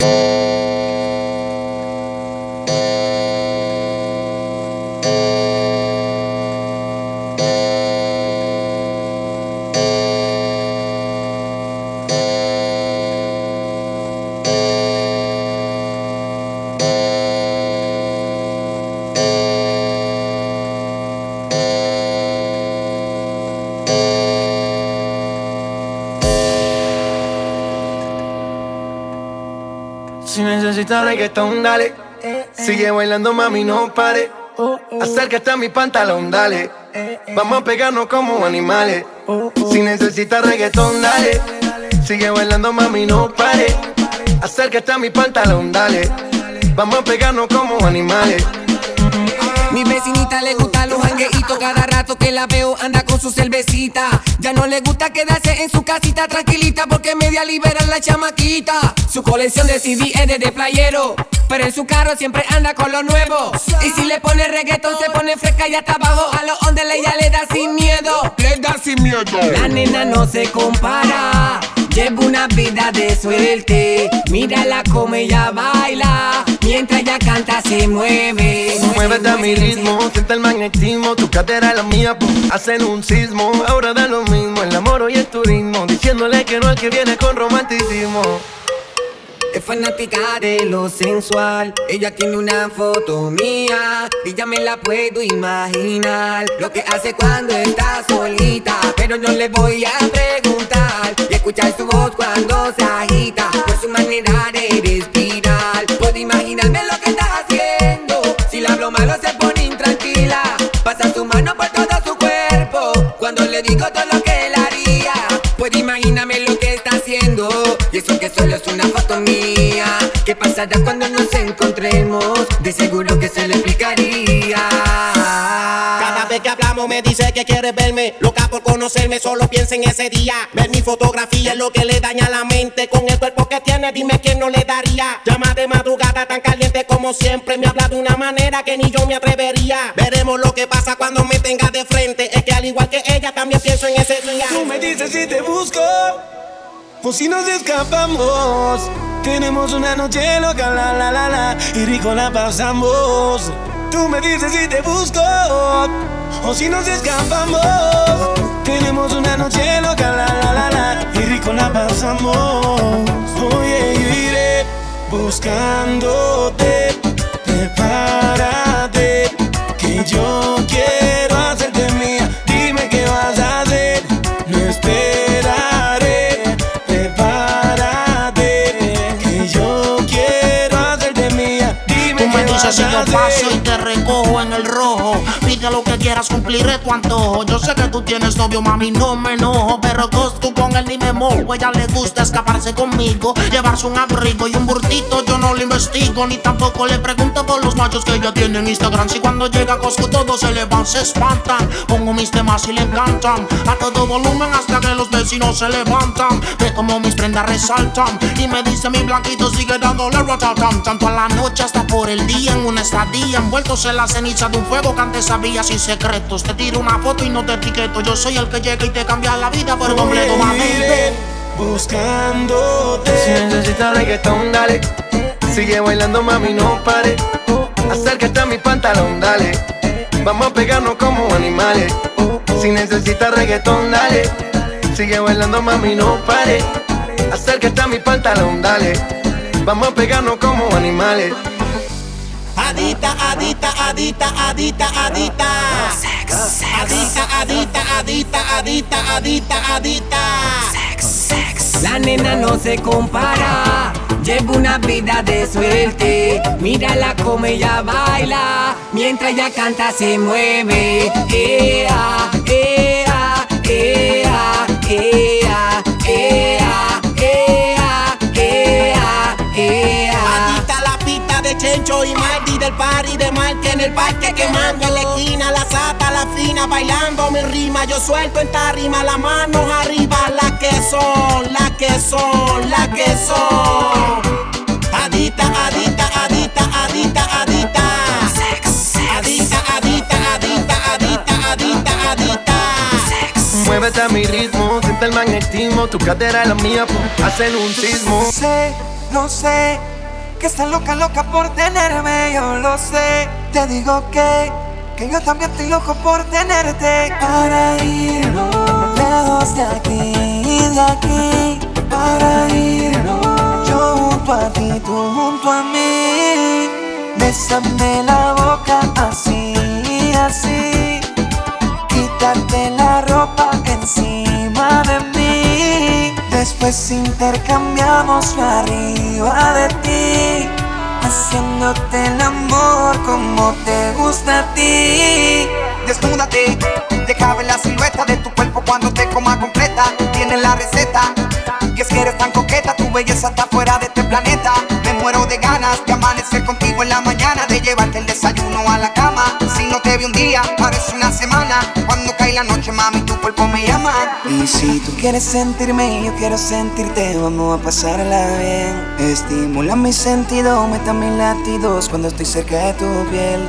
you Si necesitas reggaetón, dale. Sigue bailando, mami, no pare. Acércate a mi pantalón, dale. Vamos a pegarnos como animales. Si necesitas reggaetón, dale. Sigue bailando, mami, no pare. Acércate a mi pantalón, dale. Vamos a pegarnos como animales. Mi vecinita le gusta Cada rato que la veo anda con su cervecita. Ya no le gusta quedarse en su casita tranquilita Porque media libera la chamaquita. Su colección de CD es de, de playero Pero en su carro siempre anda con lo nuevo. Y si le pone reggaetón se pone fresca y hasta abajo A los ondes ella le da sin miedo. Le da sin miedo. La nena no se compara Lleva una vida de suerte. Mírala como ella baila Mientras ella canta se mueve Muévete a mi ritmo, siente el magnetismo Tu cadera es la mía, pum, hacen un sismo Ahora da lo mismo, el amor y el turismo Diciéndole que no al que viene con romanticismo Es fanática de lo sensual. Ella tiene una foto mía y ya me la puedo imaginar. Lo que hace cuando está solita, pero no le voy a preguntar. Y escuchar su voz cuando se agita, por su manera de respirar. Imaginarme lo que está haciendo. Si le hablo malo se pone intranquila. Pasa su mano por todo su cuerpo. Cuando le digo todo lo que él haría, puedo imaginarme lo que está haciendo. Y eso que solo es una foto mía. ¿Qué pasará cuando nos encontremos? De seguro que se le explicaría. Cada vez que hablamos me dice que quiere verme Loca por conocerme, solo piensa en ese día. Ver mi fotografía es lo que le daña la mente. Con el cuerpo que tiene, dime quién no le daría. Llama de madrugada tan caliente como siempre. Me habla de una manera que ni yo me atrevería. Veremos lo que pasa cuando me tenga de frente. Es que al igual que ella también pienso en ese día. Tú me dices si te busco o si nos escapamos. Tenemos una noche loca, la la la la, y rico la pasamos. Tú me dices si te busco o si nos escapamos. Tenemos una noche loca, la la la la, y rico la pasamos. Oye, yo iré buscándote. Prepárate, que yo quiero hacerte mía. Dime qué vas a hacer, no esperaré. Prepárate, que yo quiero hacerte mía. Dime Tú me qué dices vas si a yo hacer. paso lo que quieras, cumpliré tu antojo. Yo sé que tú tienes novio, mami, no me enojo. Pero tú con él ni me mojo. Ella le gusta escaparse conmigo, llevarse un abrigo y un burtito. Yo no lo investigo, ni tampoco le pregunto por los machos que ella tiene en Instagram. Si cuando llega a Costco todos se le van, se espantan. Pongo mis temas y le encantan. A todo volumen hasta que los vecinos se levantan. Ve como mis prendas resaltan. Y me dice mi blanquito sigue dándole ratatam. Tanto a la noche hasta por el día en una estadía. Envueltos en la ceniza de un fuego que antes sabía sin secretos. Te tiro una foto y no te etiqueto. Yo soy el que llega y te cambia la vida por completo, mami. Iré Si buscándote. necesitas reggaetón, dale. Sigue bailando, mami, no pare. Acércate a mi pantalón, dale. Vamos a pegarnos como animales. Si necesitas reggaetón, dale. Sigue bailando, mami, no pare. Acércate a mi pantalón, dale. Vamos a pegarnos como animales. Adita, adita, adita, adita, adita. Adita, adita, adita, adita, adita, adita. La nena no se compara, lleva una vida de suerte. Mírala como ella baila, mientras ella canta se mueve. Ea, ea, ea, ea, ea, ea, ea, ea. Adita la pista de Chencho y Marty del party de en el parque quemando en la esquina la sata, la fina bailando mi rima. Yo suelto en tarima las manos arriba, las que son, las que son, las que son. Adita, adita, adita, adita, adita. Adita, adita, adita, adita, adita, adita. Muévete a mi ritmo, siente el magnetismo. Tu cadera es la mía, hacen un sismo. Sé no sé. Que está loca, loca por tenerme, yo lo sé. Te digo que, que yo también estoy loco por tenerte. Para irnos lejos de aquí, de aquí. Para irnos yo junto a ti, tú junto a mí. Bésame la boca así, así. Quítate la ropa encima de mí. Después intercambiamos arriba de ti. Haciéndote el amor como te gusta a ti. Desnúdate, deja ver la silueta de tu cuerpo cuando te coma completa. Tienes la receta, que es que eres tan coqueta, tu belleza está fuera de este planeta. Me muero de ganas de amanecer contigo en la mañana, de llevarte el desayuno a la cama. Si no te vi un día, parece una semana. Noche, mami, tu cuerpo me llama. Y si tú quieres sentirme y yo quiero sentirte, vamos a pasarla bien. Estimula mi sentido, meta mis latidos cuando estoy cerca de tu piel.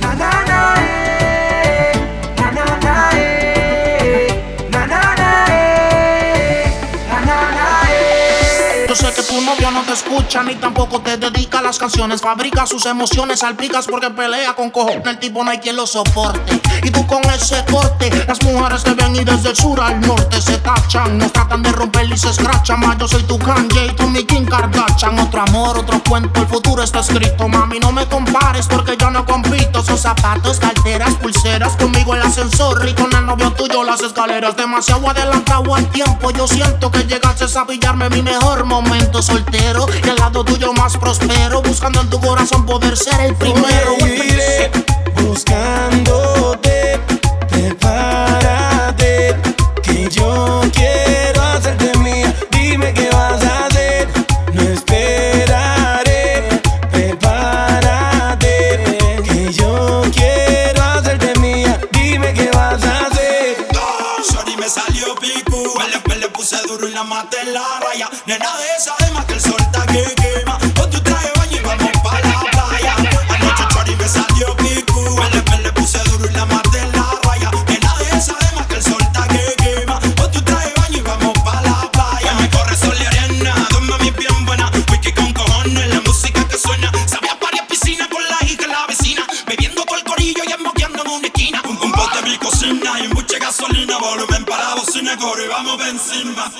Na, na, na, eh. Na, na, na, eh. Na, na, na, eh. Na, na, na, eh. Yo sé que tu novio no te escucha ni tampoco te dedica las canciones. Fabrica sus emociones, salpicas porque pelea con cojones. El tipo no hay quien lo soporte. Y tú con ese corte, las mujeres te ven y desde el sur al norte se tachan. Nos tratan de romper y se escrachan. Yo soy tu Kanye y tú mi Kim Kardashian. Otro amor, otro cuento, el futuro está escrito. Mami, no me compares porque yo no compito. Esos zapatos, carteras, pulseras. Conmigo el ascensor y con el novio tuyo las escaleras. Demasiado adelantado al tiempo. Yo siento que llegaste a pillarme mi mejor momento soltero. Y al lado tuyo más prospero. Buscando en tu corazón poder ser el primero. Duro y la raya. Nena de esa más que el sol está que quema. Con tu traje de baño y vamos pa' la playa. Anoche Shorty me salió picu, le, me le puse duro y la maté la raya. Nena de esa más que el sol está que quema. Con tu traje de baño y vamos pa' la playa. Me corre sol y arena, dos mami bien buena. Whisky con cojones, la música que suena. Sabía varias piscinas con la hija y la vecina. Bebiendo con el corillo y emboqueando en una esquina. Un, un de mi cocina y mucha gasolina. Volumen para la bocina, corre, vamos encima.